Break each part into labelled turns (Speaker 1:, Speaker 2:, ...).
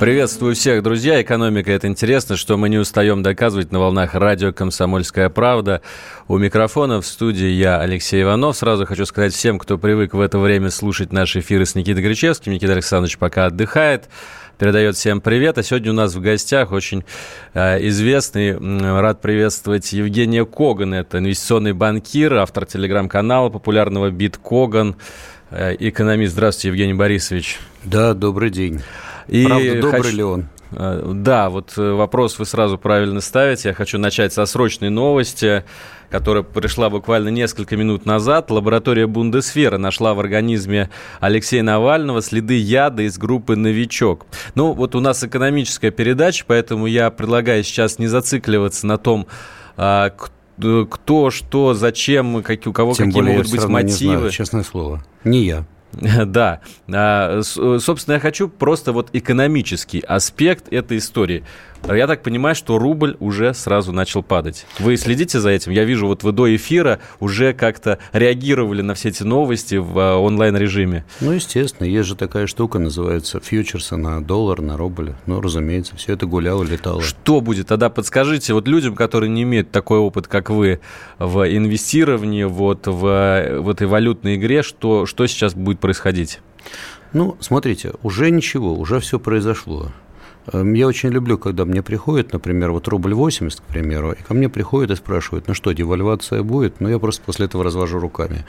Speaker 1: Приветствую всех, друзья. Экономика – это интересно, что мы не устаем доказывать на волнах радио «Комсомольская правда». У микрофона в студии я, Алексей Иванов. Сразу хочу сказать всем, кто привык в это время слушать наши эфиры с Никитой Гречевским. Никита Александрович пока отдыхает передает всем привет. А сегодня у нас в гостях очень э, известный, рад приветствовать Евгения Коган. Это инвестиционный банкир, автор телеграм-канала популярного «Бит Коган», э, экономист. Здравствуйте, Евгений Борисович.
Speaker 2: Да, добрый день. И Правда, добрый хочу... ли он?
Speaker 1: А, да, вот э, вопрос вы сразу правильно ставите. Я хочу начать со срочной новости, которая пришла буквально несколько минут назад. Лаборатория Бундесфера нашла в организме Алексея Навального следы яда из группы «Новичок». Ну, вот у нас экономическая передача, поэтому я предлагаю сейчас не зацикливаться на том, а, кто, что, зачем, как, у кого
Speaker 2: Тем
Speaker 1: какие
Speaker 2: более,
Speaker 1: могут быть мотивы.
Speaker 2: Не знаю, честное слово. Не я.
Speaker 1: Да, а, собственно, я хочу просто вот экономический аспект этой истории. Я так понимаю, что рубль уже сразу начал падать. Вы следите за этим? Я вижу, вот вы до эфира уже как-то реагировали на все эти новости в а, онлайн-режиме.
Speaker 2: Ну, естественно, есть же такая штука, называется фьючерсы на доллар, на рубль. Ну, разумеется, все это гуляло, летало.
Speaker 1: Что будет тогда? Подскажите, вот людям, которые не имеют такой опыт, как вы, в инвестировании, вот в, в этой валютной игре, что, что сейчас будет происходить?
Speaker 2: Ну, смотрите, уже ничего, уже все произошло. Эм, я очень люблю, когда мне приходит, например, вот рубль 80, к примеру, и ко мне приходят и спрашивают, ну что, девальвация будет? Ну, я просто после этого развожу руками.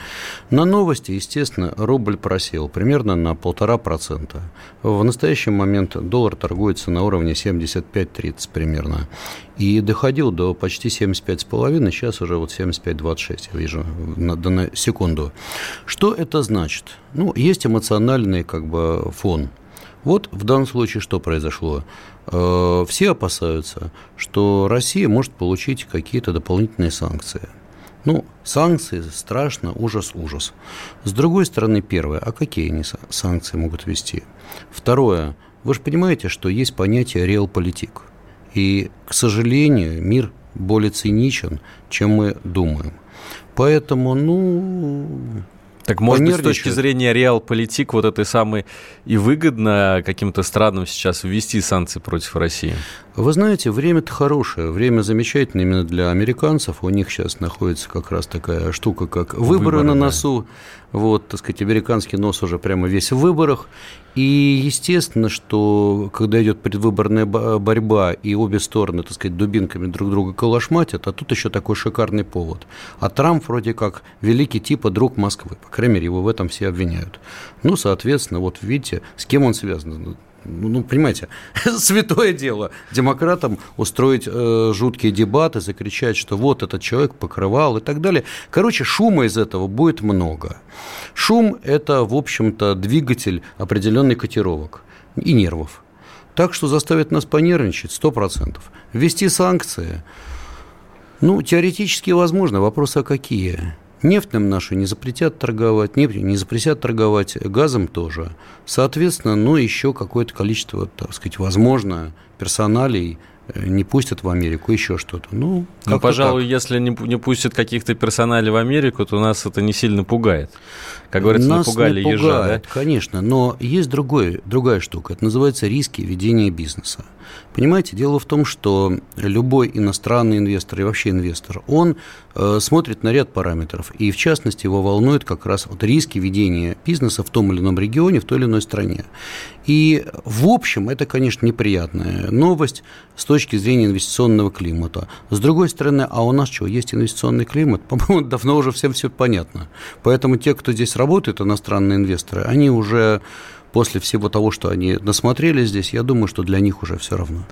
Speaker 2: На новости, естественно, рубль просел примерно на полтора процента. В настоящий момент доллар торгуется на уровне 75-30 примерно. И доходил до почти 75,5, сейчас уже вот 75,26, я вижу, на, на секунду. Что это значит? Ну, есть эмоциональный как бы фон – вот в данном случае что произошло? Э, все опасаются, что Россия может получить какие-то дополнительные санкции. Ну, санкции страшно, ужас, ужас. С другой стороны, первое, а какие они санкции могут вести? Второе, вы же понимаете, что есть понятие реалполитик. И, к сожалению, мир более циничен, чем мы думаем. Поэтому, ну,
Speaker 1: так может быть, с точки зрения реал-политик вот этой самой и выгодно каким-то странам сейчас ввести санкции против России?
Speaker 2: Вы знаете, время-то хорошее, время замечательное именно для американцев. У них сейчас находится как раз такая штука, как выборы, выборы на носу. Да. Вот, так сказать, американский нос уже прямо весь в выборах. И естественно, что когда идет предвыборная борьба, и обе стороны, так сказать, дубинками друг друга калашматят, а тут еще такой шикарный повод. А Трамп вроде как великий типа друг Москвы. По крайней мере, его в этом все обвиняют. Ну, соответственно, вот видите, с кем он связан? Ну, ну, понимаете, святое дело демократам устроить э, жуткие дебаты, закричать, что вот этот человек покрывал и так далее. Короче, шума из этого будет много. Шум – это, в общем-то, двигатель определенных котировок и нервов. Так что заставит нас понервничать 100%. Ввести санкции, ну, теоретически возможно. Вопросы а какие? Нефть нам нашу не запретят торговать, нефть не запретят торговать, газом тоже. Соответственно, ну, еще какое-то количество, так сказать, возможно, персоналей э, не пустят в Америку, еще что-то. Ну,
Speaker 1: ну пожалуй, так. если не, не пустят каких-то персоналей в Америку, то нас это не сильно пугает. Как говорится, нас напугали не ежа, да?
Speaker 2: конечно, но есть другой, другая штука. Это называется риски ведения бизнеса. Понимаете, дело в том, что любой иностранный инвестор и вообще инвестор, он э, смотрит на ряд параметров, и в частности его волнует как раз вот риски ведения бизнеса в том или ином регионе, в той или иной стране. И в общем это, конечно, неприятная новость с точки зрения инвестиционного климата. С другой стороны, а у нас что, есть инвестиционный климат? По-моему, давно уже всем все понятно. Поэтому те, кто здесь работают, иностранные инвесторы, они уже после всего того, что они насмотрели здесь, я думаю, что для них уже все равно.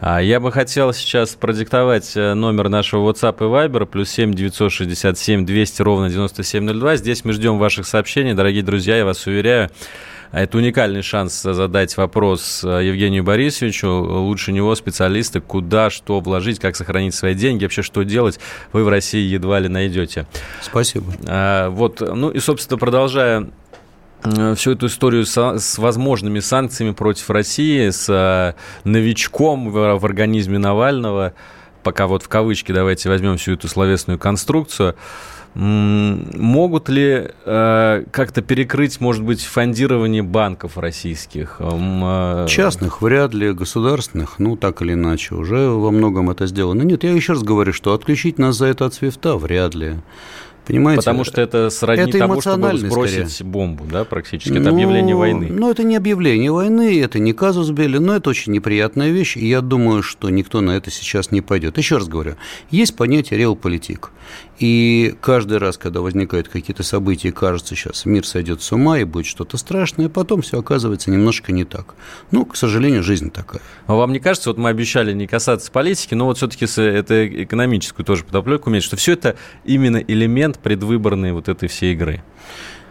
Speaker 1: А, я бы хотел сейчас продиктовать э, номер нашего WhatsApp и Viber, плюс 7 967 200 ровно 9702. Здесь мы ждем ваших сообщений, дорогие друзья, я вас уверяю. Это уникальный шанс задать вопрос Евгению Борисовичу. Лучше него специалисты, куда, что вложить, как сохранить свои деньги, вообще что делать, вы в России едва ли найдете.
Speaker 2: Спасибо.
Speaker 1: А, вот, ну и, собственно, продолжая всю эту историю с, с возможными санкциями против России, с а, новичком в, в организме Навального, пока вот в кавычки давайте возьмем всю эту словесную конструкцию, могут ли э, как-то перекрыть, может быть, фондирование банков российских?
Speaker 2: Э, Частных вряд ли, государственных, ну, так или иначе, уже во многом это сделано. Нет, я еще раз говорю, что отключить нас за это от свифта вряд ли.
Speaker 1: Понимаете? Потому что это сродни это тому, чтобы сбросить скорее. бомбу, да, практически. Это ну, объявление войны.
Speaker 2: Ну, это не объявление войны, это не казус Белли, но это очень неприятная вещь, и я думаю, что никто на это сейчас не пойдет. Еще раз говорю, есть понятие реалполитик. И каждый раз, когда возникают какие-то события, кажется, сейчас мир сойдет с ума и будет что-то страшное, потом все оказывается немножко не так. Ну, к сожалению, жизнь такая.
Speaker 1: А вам не кажется, вот мы обещали не касаться политики, но вот все-таки это экономическую тоже подоплеку иметь, что все это именно элемент предвыборной вот этой всей игры?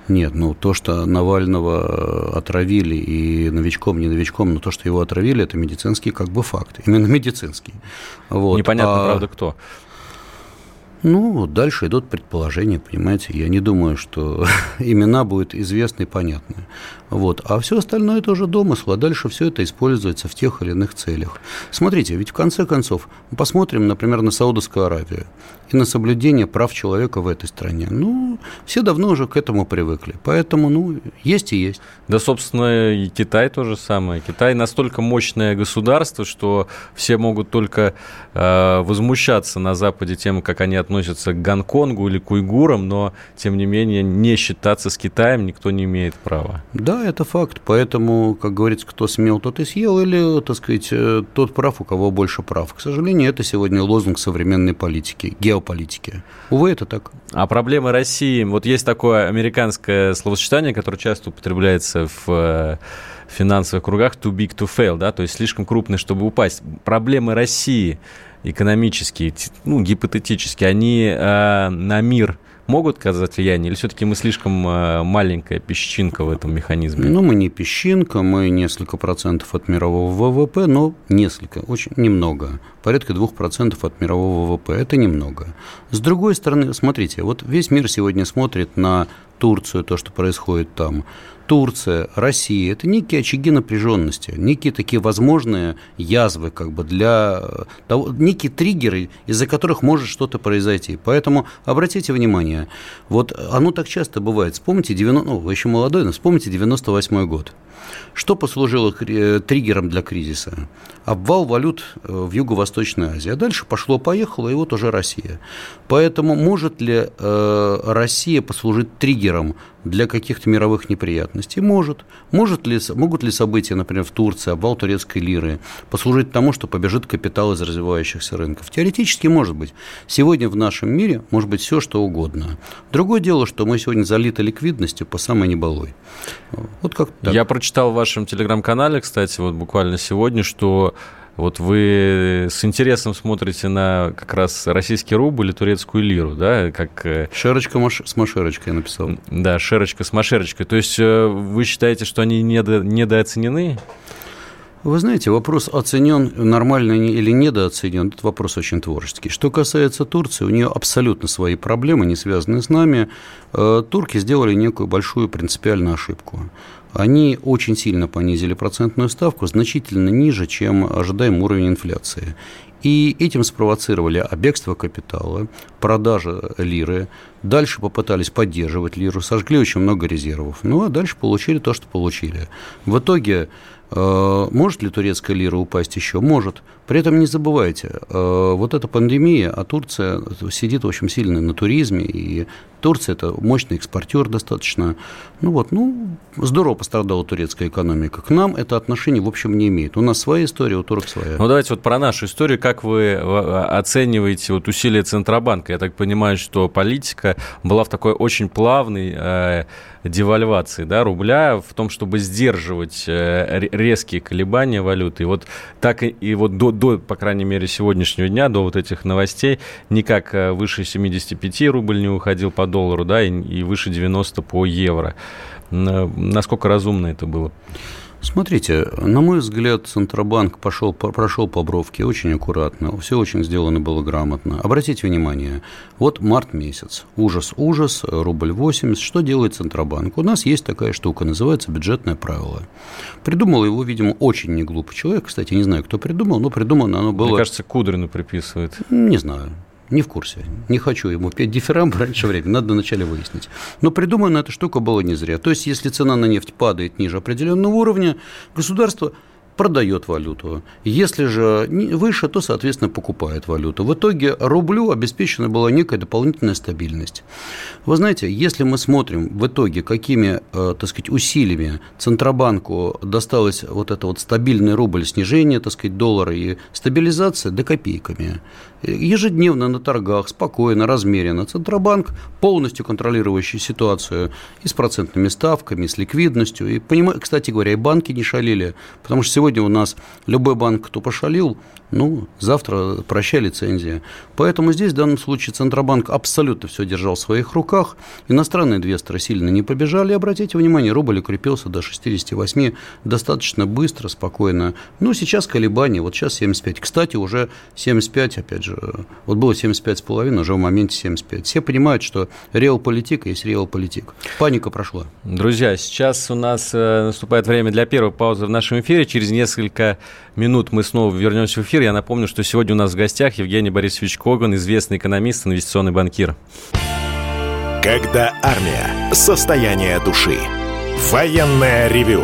Speaker 2: Нет, ну то, что Навального э, отравили и новичком, не новичком, но то, что его отравили, это медицинский как бы факт. Именно медицинский.
Speaker 1: Вот. Непонятно, а... правда, кто.
Speaker 2: Ну, дальше идут предположения, понимаете. Я не думаю, что имена будут известны и понятны. Вот. А все остальное это уже домысл, а дальше все это используется в тех или иных целях. Смотрите, ведь в конце концов, посмотрим, например, на Саудовскую Аравию и на соблюдение прав человека в этой стране. Ну, все давно уже к этому привыкли. Поэтому, ну, есть и есть.
Speaker 1: Да, собственно, и Китай то же самое. Китай настолько мощное государство, что все могут только э, возмущаться на Западе тем, как они относятся к Гонконгу или к уйгурам, но, тем не менее, не считаться с Китаем никто не имеет права.
Speaker 2: Да, это факт. Поэтому, как говорится, кто смел, тот и съел, или, так сказать, э, тот прав, у кого больше прав. К сожалению, это сегодня лозунг современной политики, геополитики. Увы, это так.
Speaker 1: А проблемы России, вот есть такое американское словосочетание, которое часто употребляется в э, финансовых кругах too big to fail, да, то есть слишком крупный, чтобы упасть. Проблемы России экономические, ну, гипотетические, они э, на мир могут оказать влияние, или все-таки мы слишком э, маленькая песчинка в этом механизме?
Speaker 2: Ну, мы не песчинка, мы несколько процентов от мирового ВВП, но несколько, очень немного, порядка двух процентов от мирового ВВП, это немного. С другой стороны, смотрите, вот весь мир сегодня смотрит на Турцию, то, что происходит там. Турция, Россия – это некие очаги напряженности, некие такие возможные язвы как бы для того, некие триггеры, из-за которых может что-то произойти. Поэтому обратите внимание, вот оно так часто бывает. Вспомните, 90, ну, вы еще молодой, но вспомните 98 год. Что послужило э, триггером для кризиса? Обвал валют э, в Юго-Восточной Азии. А дальше пошло-поехало, и вот уже Россия. Поэтому может ли э, Россия послужить триггером для каких-то мировых неприятностей? Может. может ли, могут ли события, например, в Турции, обвал турецкой лиры, послужить тому, что побежит капитал из развивающихся рынков? Теоретически может быть. Сегодня в нашем мире может быть все, что угодно. Другое дело, что мы сегодня залиты ликвидностью по самой небалой.
Speaker 1: Вот как так. Я прочитал в вашем телеграм-канале, кстати, вот буквально сегодня, что вот вы с интересом смотрите на как раз российский рубль и турецкую лиру, да, как...
Speaker 2: Э, Шерочка с машерочкой написал.
Speaker 1: Да, шерочка с машерочкой. То есть э, вы считаете, что они недо... недооценены?
Speaker 2: Вы знаете, вопрос оценен нормально или недооценен, этот вопрос очень творческий. Что касается Турции, у нее абсолютно свои проблемы, не связанные с нами. Э, турки сделали некую большую принципиальную ошибку они очень сильно понизили процентную ставку, значительно ниже, чем ожидаемый уровень инфляции. И этим спровоцировали обегство капитала, продажа лиры, дальше попытались поддерживать лиру, сожгли очень много резервов. Ну, а дальше получили то, что получили. В итоге Э, может ли турецкая лира упасть еще? Может. При этом не забывайте, э, вот эта пандемия, а Турция сидит очень сильно на туризме, и Турция – это мощный экспортер достаточно. Ну вот, ну, здорово пострадала турецкая экономика. К нам это отношение, в общем, не имеет. У нас своя история, у турок своя.
Speaker 1: Ну, давайте вот про нашу историю. Как вы оцениваете вот усилия Центробанка? Я так понимаю, что политика была в такой очень плавной э, девальвации да, рубля, в том, чтобы сдерживать э, резкие колебания валюты. И вот так и, и вот до, до, по крайней мере, сегодняшнего дня, до вот этих новостей, никак э, выше 75 рубль не уходил, по доллару, да, и, и выше 90 по евро. Насколько разумно это было?
Speaker 2: Смотрите, на мой взгляд, Центробанк пошел, прошел по бровке очень аккуратно, все очень сделано было грамотно. Обратите внимание, вот март месяц, ужас, ужас, рубль 80, что делает Центробанк? У нас есть такая штука, называется бюджетное правило. Придумал его, видимо, очень неглупый человек, кстати, не знаю, кто придумал, но придумано оно было...
Speaker 1: Мне кажется, Кудрину приписывает.
Speaker 2: Не знаю. Не в курсе. Не хочу ему петь дифирамб раньше времени. Надо вначале выяснить. Но придумана эта штука была не зря. То есть, если цена на нефть падает ниже определенного уровня, государство продает валюту. Если же выше, то, соответственно, покупает валюту. В итоге рублю обеспечена была некая дополнительная стабильность. Вы знаете, если мы смотрим в итоге, какими, э, так сказать, усилиями Центробанку досталось вот это вот стабильный рубль, снижение, так сказать, доллара и стабилизация, да копейками. Ежедневно на торгах, спокойно, размеренно. Центробанк, полностью контролирующий ситуацию и с процентными ставками, и с ликвидностью. И, кстати говоря, и банки не шалили, потому что сегодня у нас любой банк, кто пошалил, ну, завтра прощай лицензия. Поэтому здесь в данном случае Центробанк абсолютно все держал в своих руках. Иностранные инвесторы сильно не побежали. Обратите внимание, рубль укрепился до 68 достаточно быстро, спокойно. Ну, сейчас колебания, вот сейчас 75. Кстати, уже 75, опять же, вот было 75,5, уже в моменте 75. Все понимают, что реал-политика есть реал-политик. Паника прошла.
Speaker 1: Друзья, сейчас у нас э, наступает время для первой паузы в нашем эфире. Через несколько минут мы снова вернемся в эфир. Я напомню, что сегодня у нас в гостях Евгений Борисович Коган, известный экономист, инвестиционный банкир.
Speaker 3: Когда армия. Состояние души. Военное ревю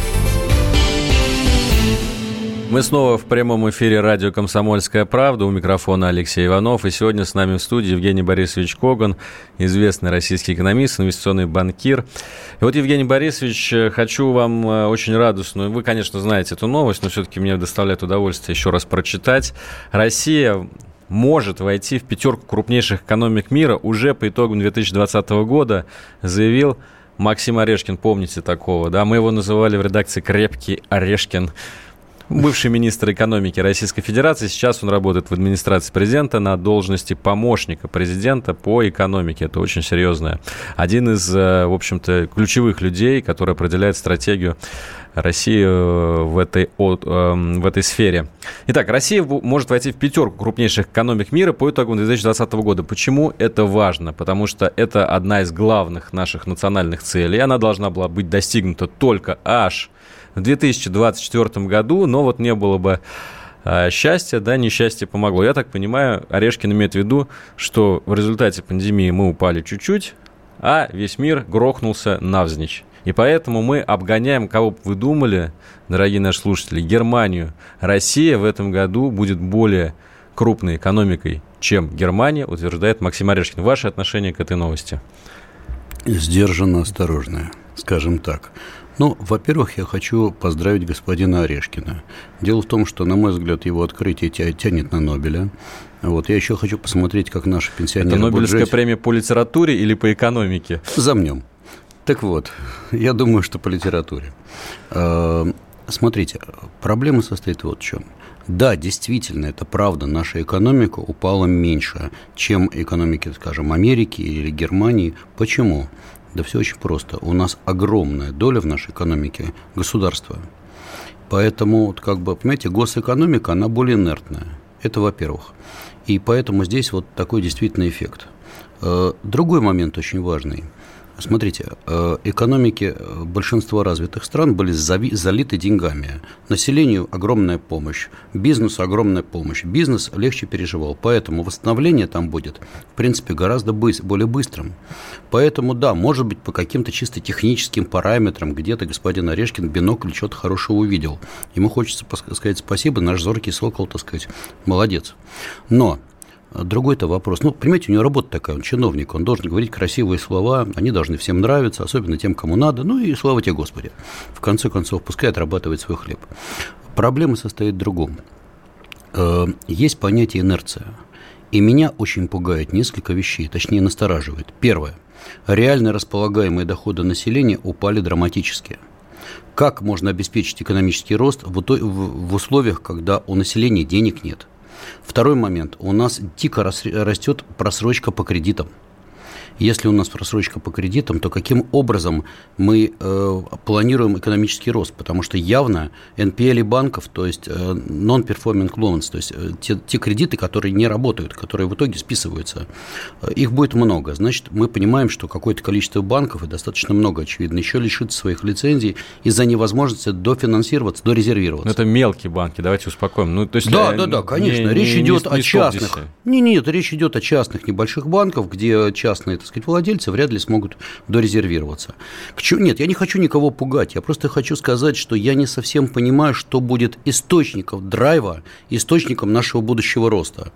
Speaker 1: мы снова в прямом эфире радио «Комсомольская правда». У микрофона Алексей Иванов. И сегодня с нами в студии Евгений Борисович Коган, известный российский экономист, инвестиционный банкир. И вот, Евгений Борисович, хочу вам э, очень радостную... Вы, конечно, знаете эту новость, но все-таки мне доставляет удовольствие еще раз прочитать. Россия может войти в пятерку крупнейших экономик мира уже по итогам 2020 года, заявил Максим Орешкин. Помните такого, да? Мы его называли в редакции «Крепкий Орешкин» бывший министр экономики Российской Федерации. Сейчас он работает в администрации президента на должности помощника президента по экономике. Это очень серьезное. Один из, э, в общем-то, ключевых людей, который определяет стратегию России э, в этой, эм, в этой сфере. Итак, Россия может войти в пятерку крупнейших экономик мира по итогам 2020 года. Почему это важно? Потому что это одна из главных наших национальных целей. Она должна была быть достигнута только аж в 2024 году, но вот не было бы а, счастья, да, несчастье помогло. Я так понимаю, Орешкин имеет в виду, что в результате пандемии мы упали чуть-чуть, а весь мир грохнулся навзничь. И поэтому мы обгоняем, кого бы вы думали, дорогие наши слушатели, Германию. Россия в этом году будет более крупной экономикой, чем Германия, утверждает Максим Орешкин. Ваше отношение к этой новости?
Speaker 2: Сдержанно осторожное, скажем так. Ну, во-первых, я хочу поздравить господина Орешкина. Дело в том, что, на мой взгляд, его открытие тянет на Нобеля. Вот, я еще хочу посмотреть, как наши пенсионеры
Speaker 1: Это Нобелевская жить. премия по литературе или по экономике?
Speaker 2: Замнем. Так вот, я думаю, что по литературе. А, смотрите, проблема состоит вот в чем. Да, действительно, это правда, наша экономика упала меньше, чем экономики, скажем, Америки или Германии. Почему? Да все очень просто. У нас огромная доля в нашей экономике государства. Поэтому, вот как бы, понимаете, госэкономика, она более инертная. Это во-первых. И поэтому здесь вот такой действительно эффект. Э, другой момент очень важный. Смотрите, э, экономики э, большинства развитых стран были залиты деньгами. Населению огромная помощь, бизнесу огромная помощь. Бизнес легче переживал, поэтому восстановление там будет, в принципе, гораздо более быстрым. Поэтому, да, может быть, по каким-то чисто техническим параметрам где-то господин Орешкин бинокль что-то хорошего увидел. Ему хочется сказать спасибо, наш зоркий сокол, так сказать, молодец. Но Другой-то вопрос. Ну, понимаете, у него работа такая, он чиновник, он должен говорить красивые слова, они должны всем нравиться, особенно тем, кому надо, ну и слава тебе, Господи. В конце концов, пускай отрабатывает свой хлеб. Проблема состоит в другом. Э, есть понятие инерция. И меня очень пугает несколько вещей, точнее настораживает. Первое. Реально располагаемые доходы населения упали драматически. Как можно обеспечить экономический рост в условиях, когда у населения денег нет? Второй момент. У нас дико растет просрочка по кредитам. Если у нас просрочка по кредитам, то каким образом мы э, планируем экономический рост? Потому что явно NPL банков, то есть э, non-performing loans, то есть э, те, те кредиты, которые не работают, которые в итоге списываются, э, их будет много. Значит, мы понимаем, что какое-то количество банков, и достаточно много, очевидно, еще лишится своих лицензий из-за невозможности дофинансироваться, дорезервироваться.
Speaker 1: Но это мелкие банки, давайте успокоим.
Speaker 2: Ну, то есть, да, э, да, да, конечно. Не, речь не, идет не, о частных. Не, нет, речь идет о частных небольших банках, где частные, так сказать, владельцы вряд ли смогут дорезервироваться. Нет, я не хочу никого пугать, я просто хочу сказать, что я не совсем понимаю, что будет источником драйва, источником нашего будущего роста.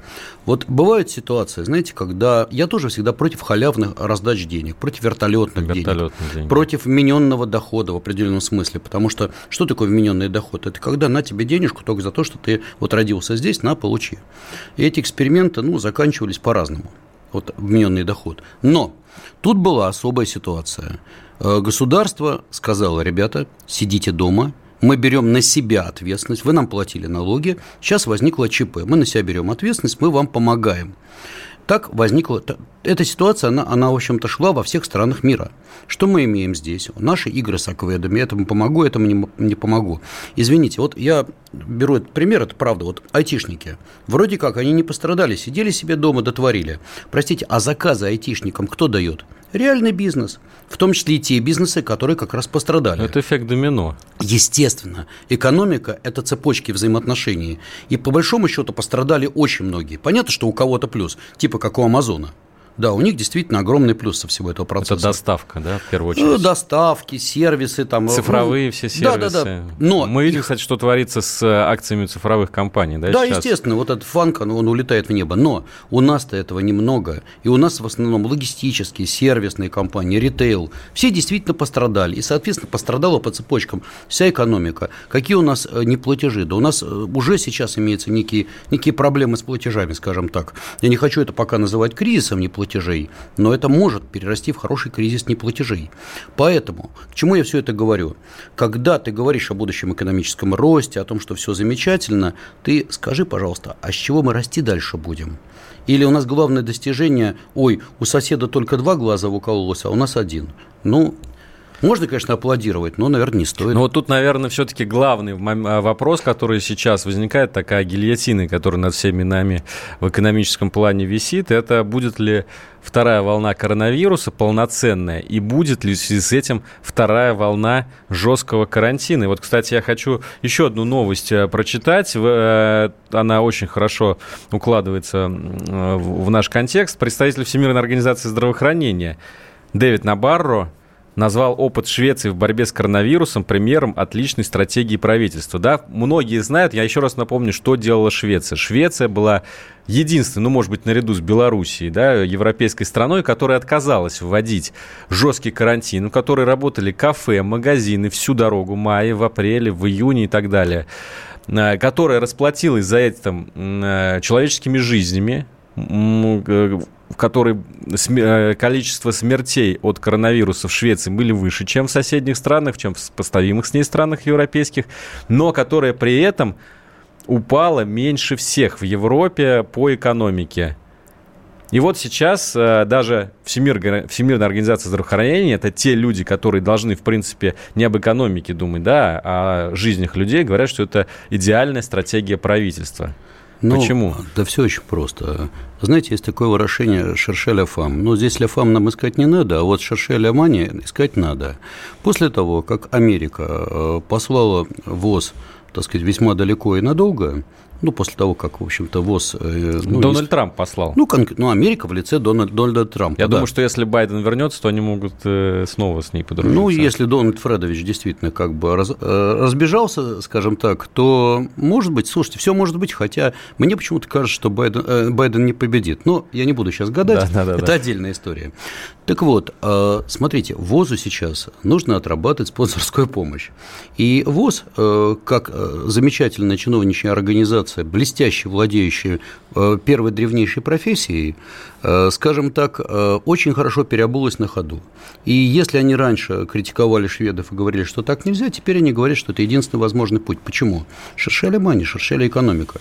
Speaker 2: Вот бывают ситуации, знаете, когда я тоже всегда против халявных раздач денег, против вертолетных, денег, денег, против вмененного дохода в определенном смысле, потому что что такое вмененный доход? Это когда на тебе денежку только за то, что ты вот родился здесь, на, получи. И эти эксперименты, ну, заканчивались по-разному вот вмененный доход. Но тут была особая ситуация. Э, государство сказало, ребята, сидите дома, мы берем на себя ответственность, вы нам платили налоги, сейчас возникла ЧП, мы на себя берем ответственность, мы вам помогаем. Так возникла эта ситуация, она, она в общем-то, шла во всех странах мира. Что мы имеем здесь? Наши игры с акведами, этому помогу, этому не, не помогу. Извините, вот я беру этот пример, это правда, вот айтишники. Вроде как они не пострадали, сидели себе дома, дотворили. Простите, а заказы айтишникам кто дает? Реальный бизнес, в том числе и те бизнесы, которые как раз пострадали.
Speaker 1: Это эффект домино.
Speaker 2: Естественно, экономика – это цепочки взаимоотношений. И по большому счету пострадали очень многие. Понятно, что у кого-то плюс, типа как у Амазона – да, у них действительно огромный плюс со всего этого процесса.
Speaker 1: Это доставка, да, в первую очередь? Ну,
Speaker 2: доставки, сервисы там.
Speaker 1: Цифровые ну, все сервисы. Да, да, да. Но Мы видим, их... кстати, что творится с э, акциями цифровых компаний, да,
Speaker 2: Да, сейчас? естественно, вот этот фанк, он, он улетает в небо. Но у нас-то этого немного. И у нас в основном логистические, сервисные компании, ритейл. Все действительно пострадали. И, соответственно, пострадала по цепочкам вся экономика. Какие у нас э, неплатежи? Да у нас э, уже сейчас имеются некие, некие проблемы с платежами, скажем так. Я не хочу это пока называть кризисом неплатежей, платежей, но это может перерасти в хороший кризис неплатежей. Поэтому, к чему я все это говорю? Когда ты говоришь о будущем экономическом росте, о том, что все замечательно, ты скажи, пожалуйста, а с чего мы расти дальше будем? Или у нас главное достижение, ой, у соседа только два глаза укололось, а у нас один. Ну, можно, конечно, аплодировать, но, наверное, не стоит.
Speaker 1: Но вот тут, наверное, все-таки главный а, вопрос, который сейчас возникает, такая гильотина, которая над всеми нами в экономическом плане висит, это будет ли вторая волна коронавируса полноценная, и будет ли в связи с этим вторая волна жесткого карантина. И вот, кстати, я хочу еще одну новость э, прочитать. Э, она очень хорошо укладывается в наш контекст. Представитель Всемирной организации здравоохранения Дэвид Набарро назвал опыт Швеции в борьбе с коронавирусом примером отличной стратегии правительства. Да, многие знают, я еще раз напомню, что делала Швеция. Швеция была единственной, ну, может быть, наряду с Белоруссией, да, европейской страной, которая отказалась вводить жесткий карантин, в которой работали кафе, магазины всю дорогу, мая, в апреле, в июне и так далее, э, которая расплатилась за это э, человеческими жизнями, в которой э, количество смертей от коронавируса в Швеции были выше, чем в соседних странах, чем в поставимых с ней странах европейских, но которая при этом упала меньше всех в Европе по экономике. И вот сейчас э, даже Всемир, Всемирная организация здравоохранения, это те люди, которые должны, в принципе, не об экономике думать, да, а о жизнях людей, говорят, что это идеальная стратегия правительства. Ну, Почему?
Speaker 2: Да все очень просто. Знаете, есть такое выражение «шершеля фам». Но здесь «ля фам» нам искать не надо, а вот «шершеля мани» искать надо. После того, как Америка э, послала ВОЗ, так сказать, весьма далеко и надолго, ну, после того, как, в общем-то, ВОЗ...
Speaker 1: Э, ну, Дональд есть, Трамп послал.
Speaker 2: Ну, кон, ну, Америка в лице Дональд, Дональда Трампа.
Speaker 1: Я да. думаю, что если Байден вернется, то они могут э, снова с ней подружиться.
Speaker 2: Ну, если Дональд Фредович действительно как бы раз, э, разбежался, скажем так, то, может быть, слушайте, все может быть, хотя мне почему-то кажется, что Байден, Байден не победит. Но я не буду сейчас гадать, да, да, да, это да. отдельная история. Так вот, смотрите, ВОЗу сейчас нужно отрабатывать спонсорскую помощь. И ВОЗ, как замечательная чиновничья организация, блестяще владеющая первой древнейшей профессией, скажем так, очень хорошо переобулась на ходу. И если они раньше критиковали шведов и говорили, что так нельзя, теперь они говорят, что это единственный возможный путь. Почему? Шершеля мани, шершеля экономика.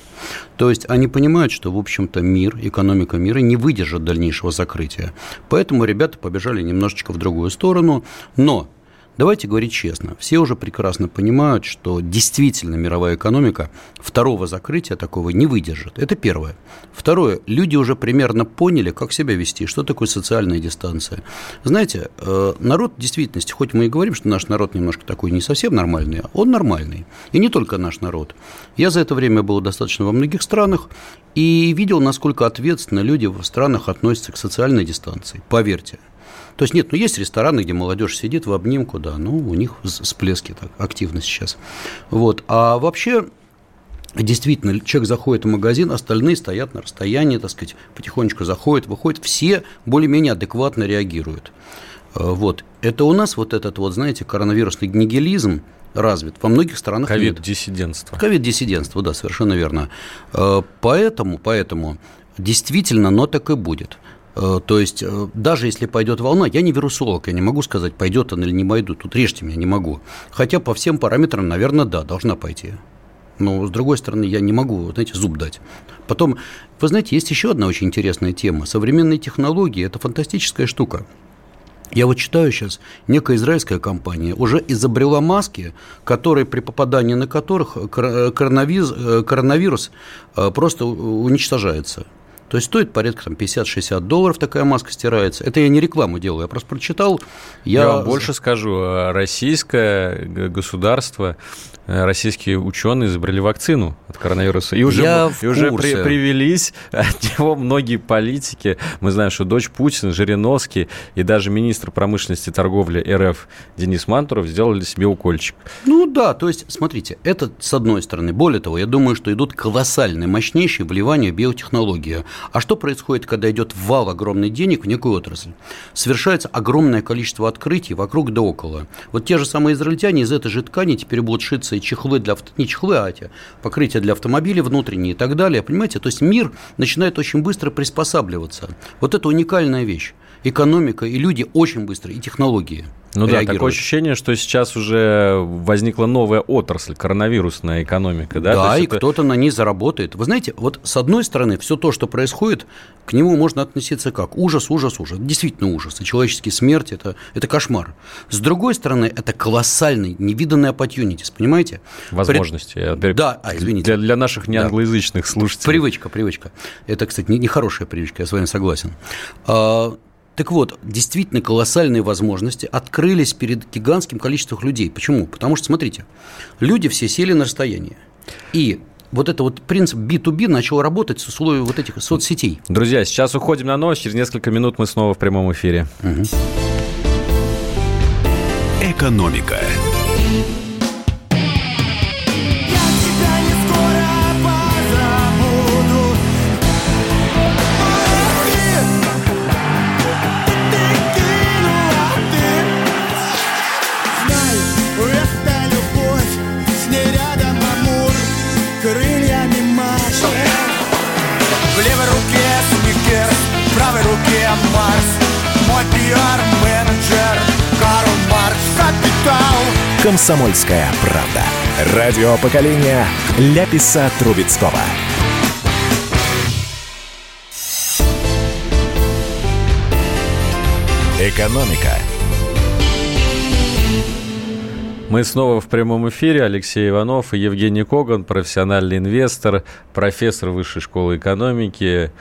Speaker 2: То есть они понимают, что, в общем-то, мир, экономика мира не выдержит дальнейшего закрытия. Поэтому ребята побежали немножечко в другую сторону. Но Давайте говорить честно, все уже прекрасно понимают, что действительно мировая экономика второго закрытия такого не выдержит. Это первое. Второе, люди уже примерно поняли, как себя вести, что такое социальная дистанция. Знаете, э, народ в действительности, хоть мы и говорим, что наш народ немножко такой не совсем нормальный, он нормальный. И не только наш народ. Я за это время был достаточно во многих странах и видел, насколько ответственно люди в странах относятся к социальной дистанции. Поверьте. То есть нет, ну есть рестораны, где молодежь сидит в обнимку, да, ну у них всплески так активно сейчас. Вот. А вообще Действительно, человек заходит в магазин, остальные стоят на расстоянии, так сказать, потихонечку заходят, выходят, все более-менее адекватно реагируют. Э, вот. Это у нас вот этот вот, знаете, коронавирусный нигилизм развит. Во многих странах
Speaker 1: Ковид-диссидентство.
Speaker 2: Ковид-диссидентство, да, совершенно верно. Э, поэтому, поэтому действительно, но так и будет. Э, то есть, э, даже если пойдет волна, я не вирусолог, я не могу сказать, пойдет она или не пойдет, тут режьте меня, не могу. Хотя по всем параметрам, наверное, да, должна пойти. Но, с другой стороны, я не могу, знаете, зуб дать. Потом, вы знаете, есть еще одна очень интересная тема. Современные технологии – это фантастическая штука. Я вот читаю сейчас, некая израильская компания уже изобрела маски, которые при попадании на которых коронавирус, э, коронавирус просто уничтожается. То есть стоит порядка там, 50-60 долларов такая маска стирается. Это я не рекламу делаю, я просто прочитал.
Speaker 1: Я, я вам больше скажу. Российское государство Э, российские ученые изобрели вакцину от коронавируса. И уже,
Speaker 2: Я
Speaker 1: и уже при, привелись от него многие политики. Мы знаем, что дочь Путина, Жириновский и даже министр промышленности и торговли РФ Денис Мантуров сделали себе укольчик.
Speaker 2: Ну да, то есть, смотрите, это с одной стороны. Более того, я думаю, что идут колоссальные, мощнейшие вливания в биотехнологию. А что происходит, когда идет вал огромный денег в некую отрасль? Совершается огромное количество открытий вокруг да около. Вот те же самые израильтяне из этой же ткани теперь будут шиться и чехлы для, не чехлы, а покрытия для автомобилей внутренние и так далее, понимаете? То есть мир начинает очень быстро приспосабливаться. Вот это уникальная вещь. Экономика и люди очень быстро, и технологии.
Speaker 1: Ну да, такое ощущение, что сейчас уже возникла новая отрасль, коронавирусная экономика, да?
Speaker 2: Да, и это... кто-то на ней заработает. Вы знаете, вот с одной стороны, все то, что происходит, к нему можно относиться как ужас, ужас, ужас. Действительно ужас. И человеческие смерти это, – это кошмар. С другой стороны, это колоссальный, невиданный opportunities, понимаете?
Speaker 1: Возможности.
Speaker 2: При... Да, а, извините.
Speaker 1: Для, для наших неанглоязычных да. слушателей.
Speaker 2: Привычка, привычка. Это, кстати, нехорошая не привычка, я с вами согласен. Так вот, действительно колоссальные возможности открылись перед гигантским количеством людей. Почему? Потому что, смотрите, люди все сели на расстояние. И вот это вот принцип B2B начал работать с условием вот этих соцсетей.
Speaker 1: Друзья, сейчас уходим на новость. Через несколько минут мы снова в прямом эфире. Угу.
Speaker 3: Экономика. Комсомольская правда. Радио поколения Ляписа Трубецкого. Экономика
Speaker 1: Мы снова в прямом эфире. Алексей Иванов и Евгений Коган, профессиональный инвестор, профессор Высшей школы экономики,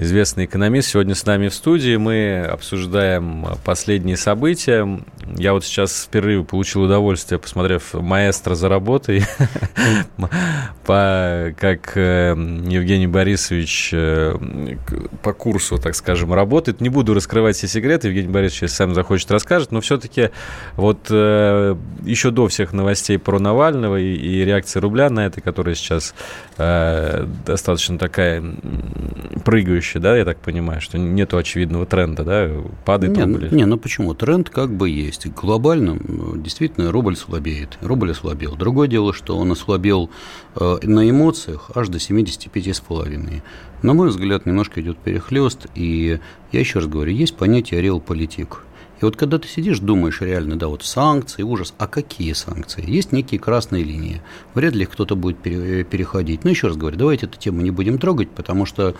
Speaker 1: известный экономист, сегодня с нами в студии. Мы обсуждаем последние события. Я вот сейчас впервые получил удовольствие, посмотрев «Маэстро за работой», как э, Евгений Борисович э, по курсу, так скажем, работает. Не буду раскрывать все секреты, Евгений Борисович, если сам захочет, расскажет, но все-таки вот э, еще до всех новостей про Навального и реакции рубля на это, которая сейчас достаточно такая прыгающая, следующее, да, я так понимаю, что нету очевидного тренда, да, падает
Speaker 2: не,
Speaker 1: рубль?
Speaker 2: Не, ну почему? Тренд как бы есть. Глобально действительно рубль слабеет, рубль ослабел. Другое дело, что он ослабел э, на эмоциях аж до 75,5. На мой взгляд, немножко идет перехлест, и я еще раз говорю, есть понятие реал-политик. И вот когда ты сидишь, думаешь реально, да, вот санкции, ужас, а какие санкции? Есть некие красные линии. Вряд ли кто-то будет переходить. Но еще раз говорю, давайте эту тему не будем трогать, потому что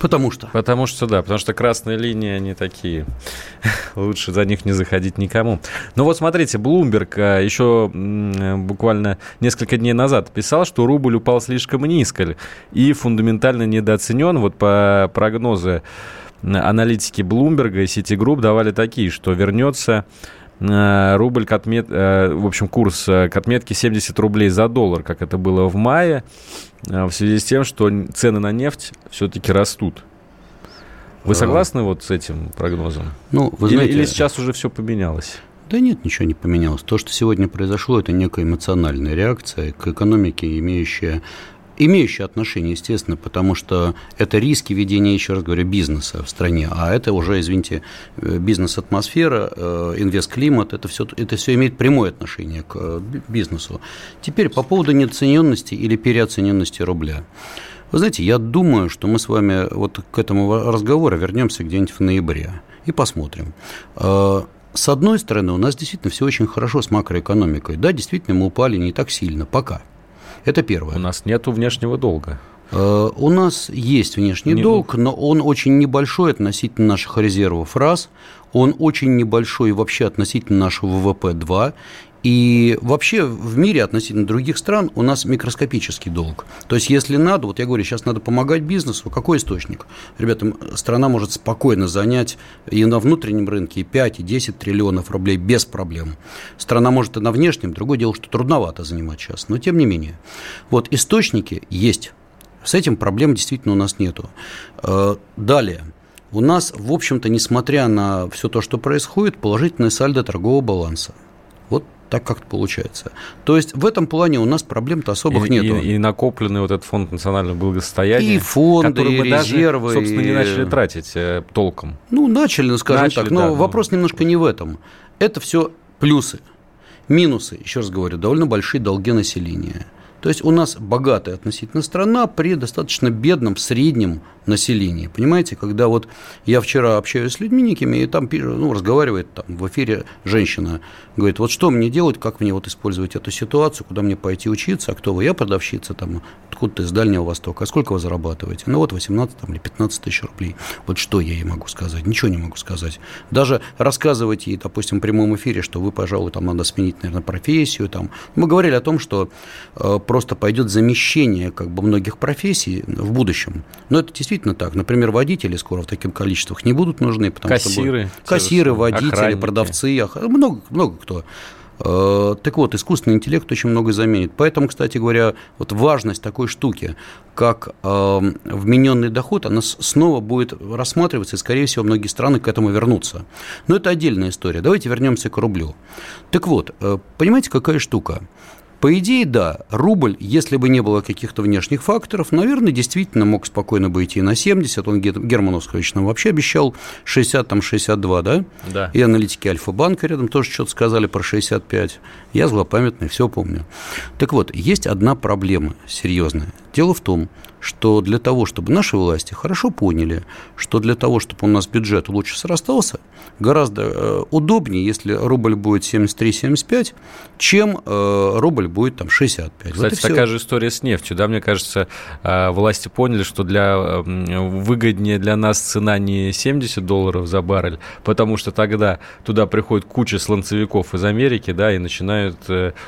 Speaker 1: Потому что? Потому что, да, потому что красные линии, они такие. Лучше за них не заходить никому. Ну вот смотрите, Блумберг а, еще буквально несколько дней назад писал, что рубль упал слишком низко и фундаментально недооценен. Вот по прогнозу аналитики Блумберга и Citigroup давали такие, что вернется Э, рубль к отмет... Э, в общем, курс к отметке 70 рублей за доллар, как это было в мае, в связи с тем, что цены на нефть все-таки растут. Вы согласны вот с этим прогнозом?
Speaker 2: Ну,
Speaker 1: вы знаете, или, или сейчас уже все поменялось?
Speaker 2: Да нет, ничего не поменялось. То, что сегодня произошло, это некая эмоциональная реакция к экономике, имеющая имеющие отношение, естественно, потому что это риски ведения, еще раз говорю, бизнеса в стране, а это уже, извините, э, бизнес-атмосфера, э, инвест-климат, это все, это все имеет прямое отношение к э, бизнесу. Теперь по поводу недооцененности или переоцененности рубля. Вы знаете, я думаю, что мы с вами вот к этому разговору вернемся где-нибудь в ноябре и посмотрим. С одной стороны, у нас действительно все очень хорошо с макроэкономикой. Да, действительно, мы упали не так сильно, пока. Это первое.
Speaker 1: У нас нет внешнего долга.
Speaker 2: Э, у нас есть внешний не, долг, но он очень небольшой относительно наших резервов, раз. Он очень небольшой вообще относительно нашего ВВП, два. И вообще в мире относительно других стран у нас микроскопический долг. То есть, если надо, вот я говорю, сейчас надо помогать бизнесу, какой источник? Ребята, страна может спокойно занять и на внутреннем рынке и 5, и 10 триллионов рублей без проблем. Страна может и на внешнем, другое дело, что трудновато занимать сейчас, но тем не менее. Вот источники есть. С этим проблем действительно у нас нету. Э, далее. У нас, в общем-то, несмотря на все то, что происходит, положительное сальдо торгового баланса. Вот так как-то получается. То есть в этом плане у нас проблем-то особых
Speaker 1: и,
Speaker 2: нету.
Speaker 1: И, и накопленный вот этот фонд национального благосостояния.
Speaker 2: И фонды, мы резервы.
Speaker 1: Даже, собственно, не начали тратить э, толком.
Speaker 2: Ну, начали, ну, скажем начали, так. Но да, вопрос ну... немножко не в этом. Это все плюсы. Минусы, еще раз говорю, довольно большие долги населения – то есть у нас богатая относительно страна при достаточно бедном среднем населении. Понимаете, когда вот я вчера общаюсь с людьми некими, и там ну, разговаривает там, в эфире женщина, говорит, вот что мне делать, как мне вот использовать эту ситуацию, куда мне пойти учиться, а кто вы, я продавщица, там, откуда-то из Дальнего Востока, а сколько вы зарабатываете? Ну вот 18 там, или 15 тысяч рублей. Вот что я ей могу сказать? Ничего не могу сказать. Даже рассказывать ей, допустим, в прямом эфире, что вы, пожалуй, там надо сменить, наверное, профессию. Там. Мы говорили о том, что э, просто пойдет замещение как бы многих профессий в будущем. Но это действительно так. Например, водители скоро в таких количествах не будут нужны, потому
Speaker 1: кассиры,
Speaker 2: что кассиры, водители, охранники. продавцы, много, много кто. Э, так вот, искусственный интеллект очень много заменит. Поэтому, кстати говоря, вот важность такой штуки, как э, вмененный доход, она снова будет рассматриваться, и, скорее всего, многие страны к этому вернутся. Но это отдельная история. Давайте вернемся к рублю. Так вот, э, понимаете, какая штука? По идее, да, рубль, если бы не было каких-то внешних факторов, наверное, действительно мог спокойно бы идти на 70. Он Германовский нам вообще обещал 60, там 62, да?
Speaker 1: Да.
Speaker 2: И аналитики Альфа-банка рядом тоже что-то сказали про 65. Я злопамятный, все помню. Так вот, есть одна проблема серьезная. Дело в том, что для того, чтобы наши власти хорошо поняли, что для того, чтобы у нас бюджет лучше срастался, гораздо э, удобнее, если рубль будет 73-75, чем э, рубль будет там 65.
Speaker 1: Кстати, вот такая же история с нефтью. Да, мне кажется, э, власти поняли, что для, выгоднее для нас цена не 70 долларов за баррель, потому что тогда туда приходит куча слонцевиков из Америки, да, и начинают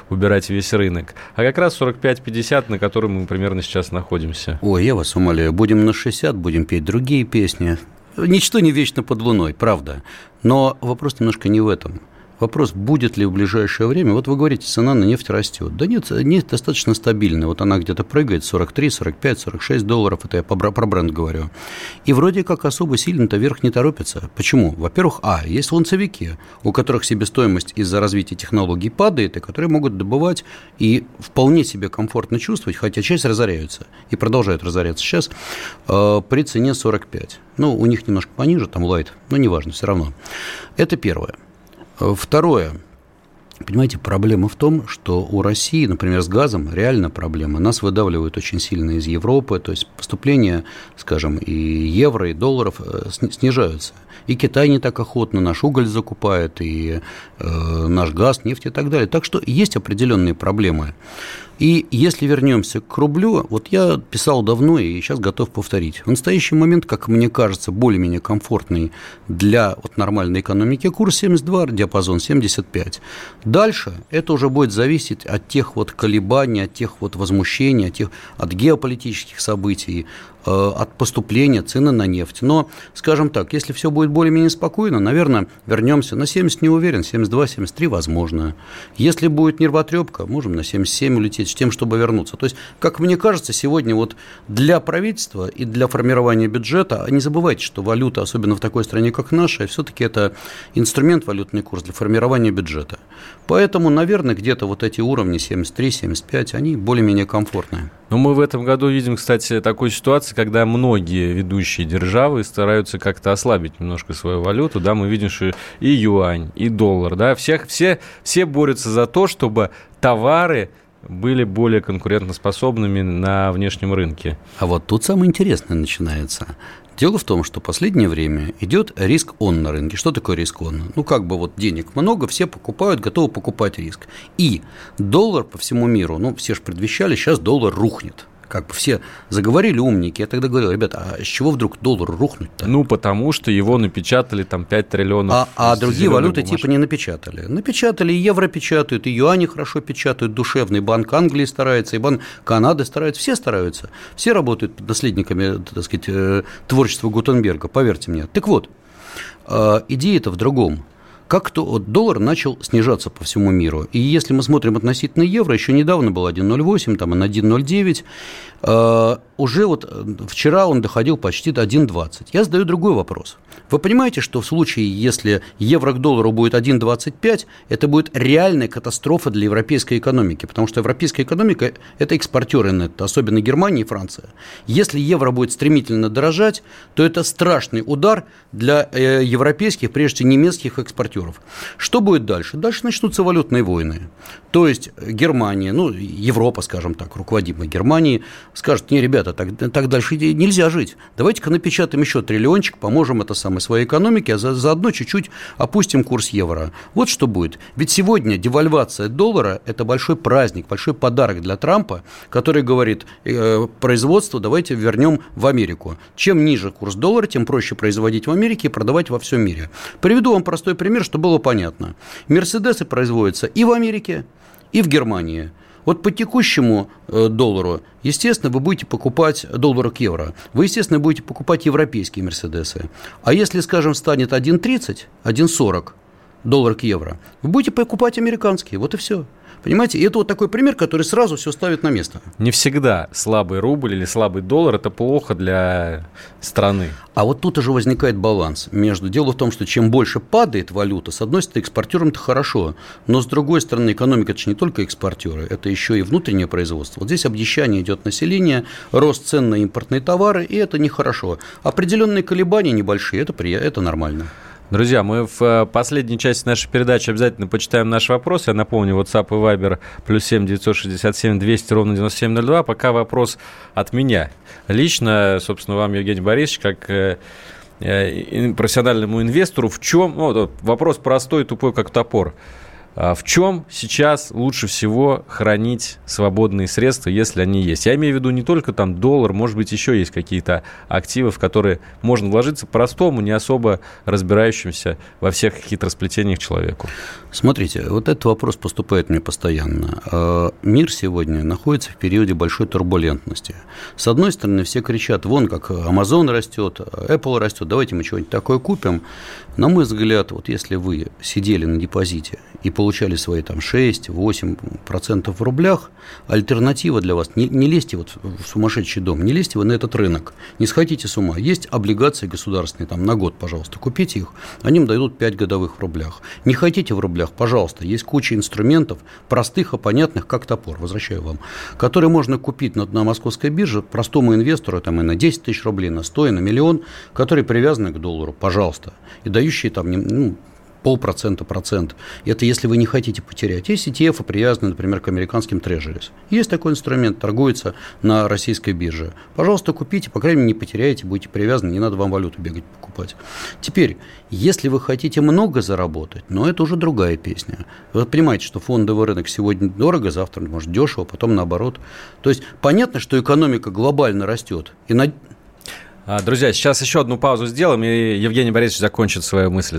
Speaker 1: убирать весь рынок. А как раз 45-50, на котором мы примерно сейчас находимся.
Speaker 2: Ой, я вас умоляю, будем на 60, будем петь другие песни. Ничто не вечно под луной, правда. Но вопрос немножко не в этом. Вопрос, будет ли в ближайшее время, вот вы говорите, цена на нефть растет. Да нет, нефть достаточно стабильная. Вот она где-то прыгает 43, 45, 46 долларов, это я про бренд говорю. И вроде как особо сильно-то вверх не торопится. Почему? Во-первых, а, есть ланцевики, у которых себестоимость из-за развития технологий падает, и которые могут добывать и вполне себе комфортно чувствовать, хотя часть разоряются и продолжают разоряться сейчас э, при цене 45. Ну, у них немножко пониже, там лайт, но неважно, все равно. Это первое. Второе. Понимаете, проблема в том, что у России, например, с газом реально проблема. Нас выдавливают очень сильно из Европы, то есть поступления, скажем, и евро, и долларов э, снижаются. И Китай не так охотно наш уголь закупает, и э, наш газ, нефть и так далее. Так что есть определенные проблемы. И если вернемся к рублю, вот я писал давно и сейчас готов повторить. В настоящий момент, как мне кажется, более-менее комфортный для вот нормальной экономики курс 72, диапазон 75. Дальше это уже будет зависеть от тех вот колебаний, от тех вот возмущений, от, тех, от геополитических событий, от поступления цены на нефть. Но, скажем так, если все будет более-менее спокойно, наверное, вернемся. На 70 не уверен, 72, 73 возможно. Если будет нервотрепка, можем на 77 улететь с тем, чтобы вернуться. То есть, как мне кажется, сегодня вот для правительства и для формирования бюджета, а не забывайте, что валюта, особенно в такой стране, как наша, все-таки это инструмент валютный курс для формирования бюджета. Поэтому, наверное, где-то вот эти уровни 73-75, они более-менее комфортные.
Speaker 1: Но мы в этом году видим, кстати, такую ситуацию, когда многие ведущие державы стараются как-то ослабить немножко свою валюту. Да, мы видим, что и юань, и доллар, да, всех, все, все борются за то, чтобы товары были более конкурентоспособными на внешнем рынке.
Speaker 2: А вот тут самое интересное начинается. Дело в том, что в последнее время идет риск-он на рынке. Что такое риск-он? Ну, как бы вот денег много, все покупают, готовы покупать риск. И доллар по всему миру, ну, все же предвещали, сейчас доллар рухнет как бы все заговорили умники. Я тогда говорил, ребята, а с чего вдруг доллар рухнуть-то?
Speaker 1: Ну, потому что его напечатали там 5 триллионов.
Speaker 2: А, а другие валюты бумажки. типа не напечатали. Напечатали, и евро печатают, и юани хорошо печатают, душевный банк Англии старается, и банк Канады стараются, все стараются. Все работают под наследниками, так сказать, э, творчества Гутенберга, поверьте мне. Так вот, э, идея-то в другом как-то доллар начал снижаться по всему миру. И если мы смотрим относительно евро, еще недавно был 1,08, там он 1,09, э, уже вот э, вчера он доходил почти до 1,20. Я задаю другой вопрос. Вы понимаете, что в случае, если евро к доллару будет 1,25, это будет реальная катастрофа для европейской экономики, потому что европейская экономика – это экспортеры особенно Германия и Франция. Если евро будет стремительно дорожать, то это страшный удар для э, европейских, прежде всего немецких экспортеров экспортеров. Что будет дальше? Дальше начнутся валютные войны. То есть Германия, ну, Европа, скажем так, руководимая Германией, скажет, не, ребята, так, так дальше нельзя жить. Давайте-ка напечатаем еще триллиончик, поможем это самой своей экономике, а за, заодно чуть-чуть опустим курс евро. Вот что будет. Ведь сегодня девальвация доллара – это большой праздник, большой подарок для Трампа, который говорит, э, производство давайте вернем в Америку. Чем ниже курс доллара, тем проще производить в Америке и продавать во всем мире. Приведу вам простой пример, чтобы было понятно. Мерседесы производятся и в Америке, и в Германии. Вот по текущему э, доллару, естественно, вы будете покупать доллары к евро. Вы, естественно, будете покупать европейские Мерседесы. А если, скажем, станет 1,30, 1,40 доллар к евро, вы будете покупать американские. Вот и все. Понимаете, и это вот такой пример, который сразу все ставит на место.
Speaker 1: Не всегда слабый рубль или слабый доллар – это плохо для страны.
Speaker 2: А вот тут уже возникает баланс между... Дело в том, что чем больше падает валюта, с одной стороны, экспортерам это хорошо, но с другой стороны, экономика – это же не только экспортеры, это еще и внутреннее производство. Вот здесь обнищание идет население, рост цен на импортные товары, и это нехорошо. Определенные колебания небольшие – это, это нормально.
Speaker 1: Друзья, мы в э, последней части нашей передачи обязательно почитаем наш вопрос. Я напомню, WhatsApp и Viber плюс 7 967 200 ровно 9702. Пока вопрос от меня. Лично, собственно, вам, Евгений Борисович, как э, э, профессиональному инвестору, в чем... Ну, вопрос простой, тупой, как топор. А в чем сейчас лучше всего хранить свободные средства, если они есть? Я имею в виду не только там доллар, может быть, еще есть какие-то активы, в которые можно вложиться простому, не особо разбирающимся во всех хитросплетениях человеку.
Speaker 2: Смотрите, вот этот вопрос поступает мне постоянно. А, мир сегодня находится в периоде большой турбулентности. С одной стороны, все кричат, вон как Amazon растет, Apple растет, давайте мы что-нибудь такое купим. На мой взгляд, вот если вы сидели на депозите и получали свои там 6-8% в рублях, альтернатива для вас, не, не лезьте вот в сумасшедший дом, не лезьте вы на этот рынок, не сходите с ума. Есть облигации государственные, там на год, пожалуйста, купите их, они им дадут 5 годовых в рублях. Не хотите в рублях, пожалуйста, есть куча инструментов, простых и понятных, как топор, возвращаю вам, которые можно купить на, на московской бирже простому инвестору там и на 10 тысяч рублей, на 100, и на миллион, которые привязаны к доллару, пожалуйста, и дающие там ну, полпроцента, процент. Это если вы не хотите потерять. Есть ETF, привязанные, например, к американским трежерис. Есть такой инструмент, торгуется на российской бирже. Пожалуйста, купите, по крайней мере, не потеряете, будете привязаны, не надо вам валюту бегать покупать. Теперь, если вы хотите много заработать, но это уже другая песня. Вы понимаете, что фондовый рынок сегодня дорого, завтра, может, дешево, потом наоборот. То есть, понятно, что экономика глобально растет. И на...
Speaker 1: А, друзья, сейчас еще одну паузу сделаем, и Евгений Борисович закончит свою мысль.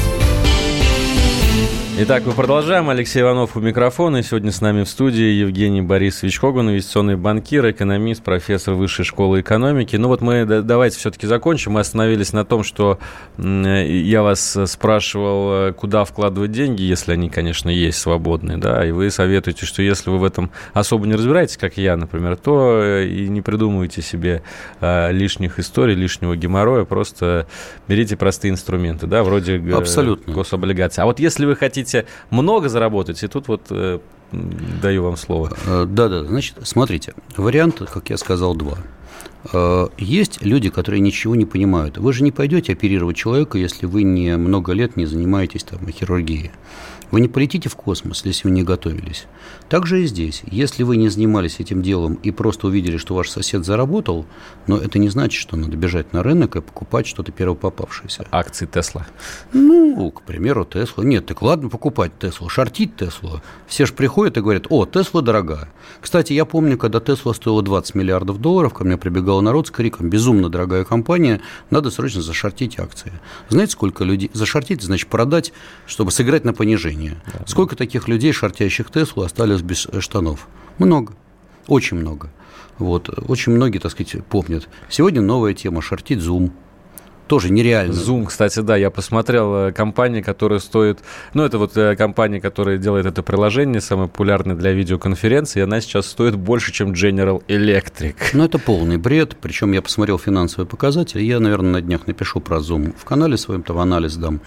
Speaker 1: Итак, мы продолжаем. Алексей Иванов у микрофона. И сегодня с нами в студии Евгений Борисович Коган, инвестиционный банкир, экономист, профессор Высшей школы экономики. Ну вот мы давайте все-таки закончим. Мы остановились на том, что я вас спрашивал, э, куда вкладывать деньги, если они, конечно, есть свободные. Да? И вы советуете, что если вы в этом особо не разбираетесь, как я, например, то э, и не придумывайте себе э, лишних историй, лишнего геморроя. Просто берите простые инструменты, да, вроде
Speaker 2: Абсолютно.
Speaker 1: гособлигаций. А вот если вы хотите хотите много заработать, и тут вот э, даю вам слово.
Speaker 2: Э, да-да, значит, смотрите, вариант, как я сказал, два. Э, есть люди, которые ничего не понимают. Вы же не пойдете оперировать человека, если вы не много лет не занимаетесь там хирургией. Вы не полетите в космос, если вы не готовились. Так же и здесь. Если вы не занимались этим делом и просто увидели, что ваш сосед заработал, но это не значит, что надо бежать на рынок и покупать что-то первопопавшееся.
Speaker 1: Акции Тесла.
Speaker 2: Ну, к примеру, Тесла. Нет, так ладно покупать Теслу, шортить Теслу. Все же приходят и говорят, о, Тесла дорогая. Кстати, я помню, когда Тесла стоила 20 миллиардов долларов, ко мне прибегал народ с криком, безумно дорогая компания, надо срочно зашортить акции. Знаете, сколько людей... Зашортить, значит, продать, чтобы сыграть на понижение движения. Да. Сколько таких людей, шортящих Теслу, остались без штанов? Много. Очень много. Вот. Очень многие, так сказать, помнят. Сегодня новая тема – шортить Zoom тоже нереально.
Speaker 1: Zoom, кстати, да, я посмотрел э, компания, которая стоит, ну, это вот э, компания, которая делает это приложение, самое популярное для видеоконференции, она сейчас стоит больше, чем General Electric.
Speaker 2: Ну, это полный бред, причем я посмотрел финансовые показатели, я, наверное, на днях напишу про Zoom в канале своем, там анализ дам.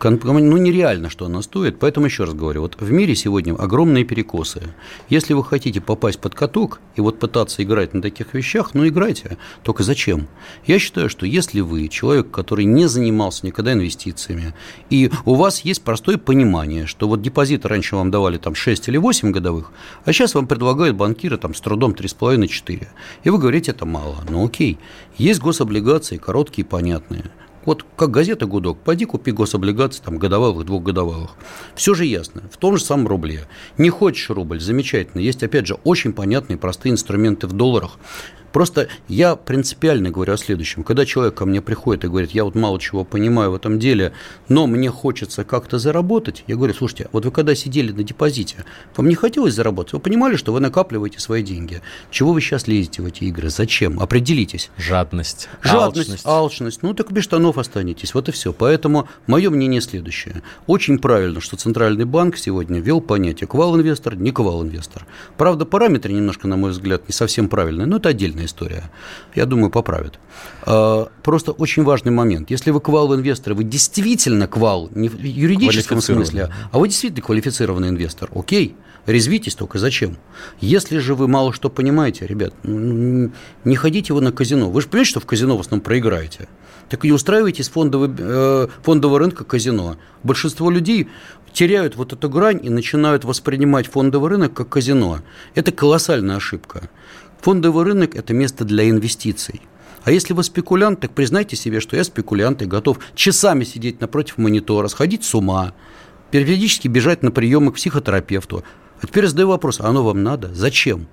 Speaker 2: Ну, нереально, что она стоит, поэтому еще раз говорю, вот в мире сегодня огромные перекосы. Если вы хотите попасть под каток и вот пытаться играть на таких вещах, ну, играйте, только зачем? Я считаю, что если вы человек, который не занимался никогда инвестициями, и у вас есть простое понимание, что вот депозиты раньше вам давали там 6 или 8 годовых, а сейчас вам предлагают банкиры там с трудом 3,5-4. И вы говорите, это мало. Ну окей, есть гособлигации, короткие, понятные. Вот как газета «Гудок», пойди купи гособлигации там, годовалых, двухгодовалых. Все же ясно. В том же самом рубле. Не хочешь рубль, замечательно. Есть, опять же, очень понятные, простые инструменты в долларах. Просто я принципиально говорю о следующем. Когда человек ко мне приходит и говорит, я вот мало чего понимаю в этом деле, но мне хочется как-то заработать, я говорю, слушайте, вот вы когда сидели на депозите, вам не хотелось заработать? Вы понимали, что вы накапливаете свои деньги? Чего вы сейчас лезете в эти игры? Зачем? Определитесь.
Speaker 1: Жадность.
Speaker 2: Жадность, алчность. алчность. Ну, так без штанов останетесь. Вот и все. Поэтому мое мнение следующее. Очень правильно, что Центральный банк сегодня ввел понятие квал-инвестор, не квал-инвестор. Правда, параметры немножко, на мой взгляд, не совсем правильные, но это отдельная история. Я думаю, поправят. А, просто очень важный момент. Если вы квал-инвестор, вы действительно квал, не в юридическом смысле, а вы действительно квалифицированный инвестор, окей, резвитесь только зачем? Если же вы мало что понимаете, ребят, ну, ну, не ходите вы на казино. Вы же понимаете, что в казино в основном проиграете. Так и устраивайтесь фондового, э, фондового рынка казино. Большинство людей теряют вот эту грань и начинают воспринимать фондовый рынок как казино. Это колоссальная ошибка. Фондовый рынок – это место для инвестиций. А если вы спекулянт, так признайте себе, что я спекулянт и готов часами сидеть напротив монитора, сходить с ума, периодически бежать на приемы к психотерапевту. А теперь задаю вопрос, а оно вам надо? Зачем?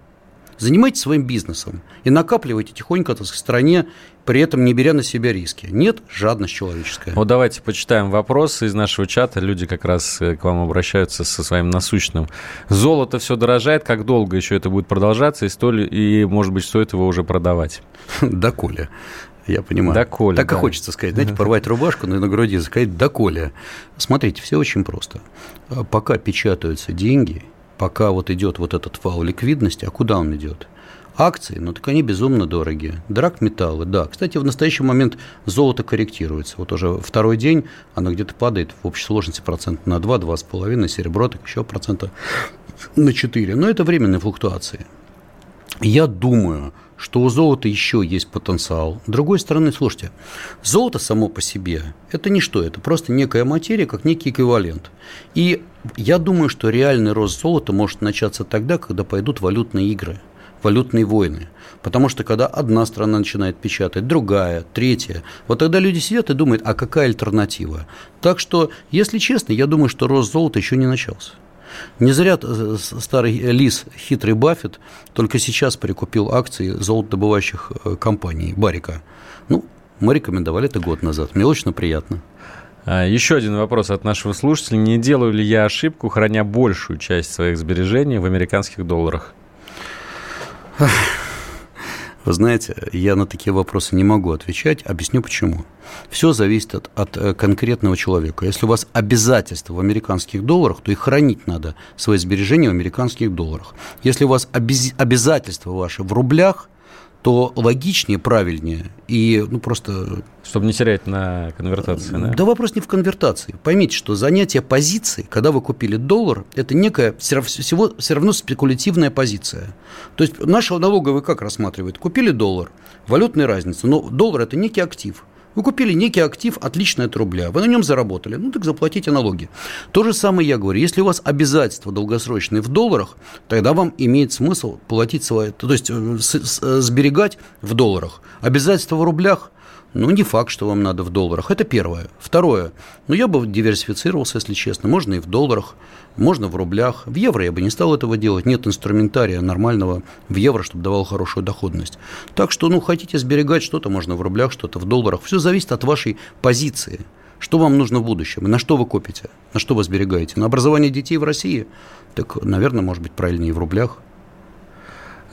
Speaker 2: Занимайтесь своим бизнесом и накапливайте тихонько так, в стране, при этом не беря на себя риски. Нет, жадность человеческая.
Speaker 1: Вот давайте почитаем вопросы из нашего чата. Люди как раз э, к вам обращаются со своим насущным. Золото все дорожает. Как долго еще это будет продолжаться? И, столь, и может быть, стоит его уже продавать?
Speaker 2: Доколе. Я понимаю.
Speaker 1: Доколе,
Speaker 2: так да. и хочется сказать, знаете, порвать рубашку на, на груди, сказать доколе. Смотрите, все очень просто. Пока печатаются деньги, пока вот идет вот этот вал ликвидности, а куда он идет? Акции, ну так они безумно дорогие. Драгметаллы, да. Кстати, в настоящий момент золото корректируется. Вот уже второй день оно где-то падает в общей сложности процент на 2, 2,5, серебро так еще процента на 4. Но это временные флуктуации. Я думаю, что у золота еще есть потенциал. С другой стороны, слушайте, золото само по себе – это не что, это просто некая материя, как некий эквивалент. И я думаю, что реальный рост золота может начаться тогда, когда пойдут валютные игры, валютные войны. Потому что когда одна страна начинает печатать, другая, третья, вот тогда люди сидят и думают, а какая альтернатива? Так что, если честно, я думаю, что рост золота еще не начался. Не зря э, старый лис, хитрый Баффет, только сейчас прикупил акции золотодобывающих э, компаний Барика. Ну, мы рекомендовали это год назад. Мне очень приятно.
Speaker 1: А, еще один вопрос от нашего слушателя. Не делаю ли я ошибку, храня большую часть своих сбережений в американских долларах?
Speaker 2: Вы знаете, я на такие вопросы не могу отвечать. Объясню почему. Все зависит от, от э, конкретного человека. Если у вас обязательства в американских долларах, то и хранить надо свои сбережения в американских долларах. Если у вас обязательства ваши в рублях, то логичнее, правильнее и ну, просто...
Speaker 1: Чтобы не терять на конвертации, да?
Speaker 2: Да вопрос не в конвертации. Поймите, что занятие позиции, когда вы купили доллар, это некая все, всего, все равно спекулятивная позиция. То есть наша налоговая как рассматривает? Купили доллар, валютная разница, но доллар – это некий актив – вы купили некий актив, отличный от рубля, вы на нем заработали, ну так заплатите налоги. То же самое я говорю, если у вас обязательства долгосрочные в долларах, тогда вам имеет смысл платить свои, то есть э, сберегать в долларах. Обязательства в рублях, ну, не факт, что вам надо в долларах. Это первое. Второе. Ну, я бы диверсифицировался, если честно. Можно и в долларах, можно в рублях. В евро я бы не стал этого делать. Нет инструментария нормального в евро, чтобы давал хорошую доходность. Так что, ну, хотите сберегать что-то, можно в рублях, что-то в долларах. Все зависит от вашей позиции. Что вам нужно в будущем на что вы копите, на что вы сберегаете? На образование детей в России? Так, наверное, может быть, правильнее в рублях.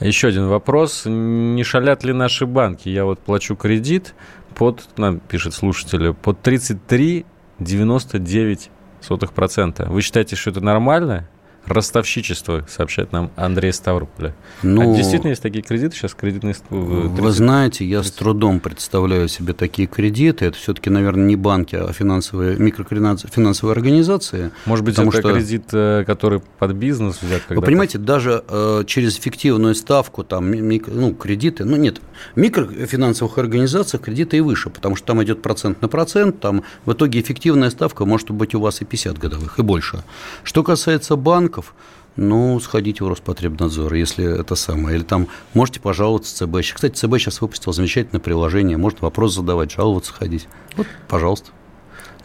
Speaker 1: Еще один вопрос. Не шалят ли наши банки? Я вот плачу кредит под, нам пишет слушатель, под 33,99%. Вы считаете, что это нормально? Ростовщичество, сообщает нам Андрей Ставрополя. Ну, а действительно есть такие кредиты сейчас, кредитные... 30...
Speaker 2: Вы знаете, я с трудом представляю себе такие кредиты. Это все-таки, наверное, не банки, а финансовые, микрофинансовые организации.
Speaker 1: Может быть, это что... кредит, э, который под бизнес взят?
Speaker 2: Вы понимаете, даже э, через фиктивную ставку, там, мик... ну, кредиты, ну, нет, в микрофинансовых организациях кредиты и выше, потому что там идет процент на процент, там в итоге эффективная ставка может быть у вас и 50 годовых, и больше. Что касается банка, банков, Ну, сходите в Роспотребнадзор, если это самое. Или там можете пожаловаться ЦБ. Кстати, ЦБ сейчас выпустил замечательное приложение. Может вопрос задавать, жаловаться, ходить. Вот, пожалуйста.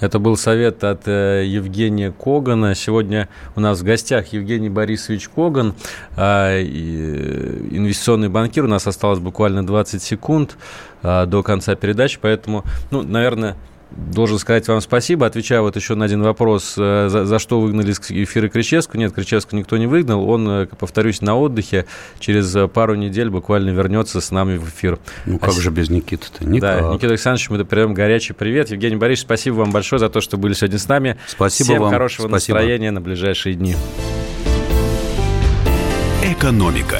Speaker 1: Это был совет от э, Евгения Когана. Сегодня у нас в гостях Евгений Борисович Коган, э, инвестиционный банкир. У нас осталось буквально 20 секунд э, до конца передачи, поэтому, ну, наверное, Должен сказать вам спасибо. Отвечаю вот еще на один вопрос, э, за, за что выгнали из эфира Кричевского. Нет, Кричевского никто не выгнал. Он, э, повторюсь, на отдыхе. Через э, пару недель буквально вернется с нами в эфир.
Speaker 2: Ну, как а же без Никиты-то?
Speaker 1: Никак. Да, Никита Александрович, мы передаем горячий привет. Евгений Борисович, спасибо вам большое за то, что были сегодня с нами.
Speaker 2: Спасибо
Speaker 1: Всем
Speaker 2: вам.
Speaker 1: хорошего
Speaker 2: спасибо.
Speaker 1: настроения на ближайшие дни.
Speaker 4: Экономика.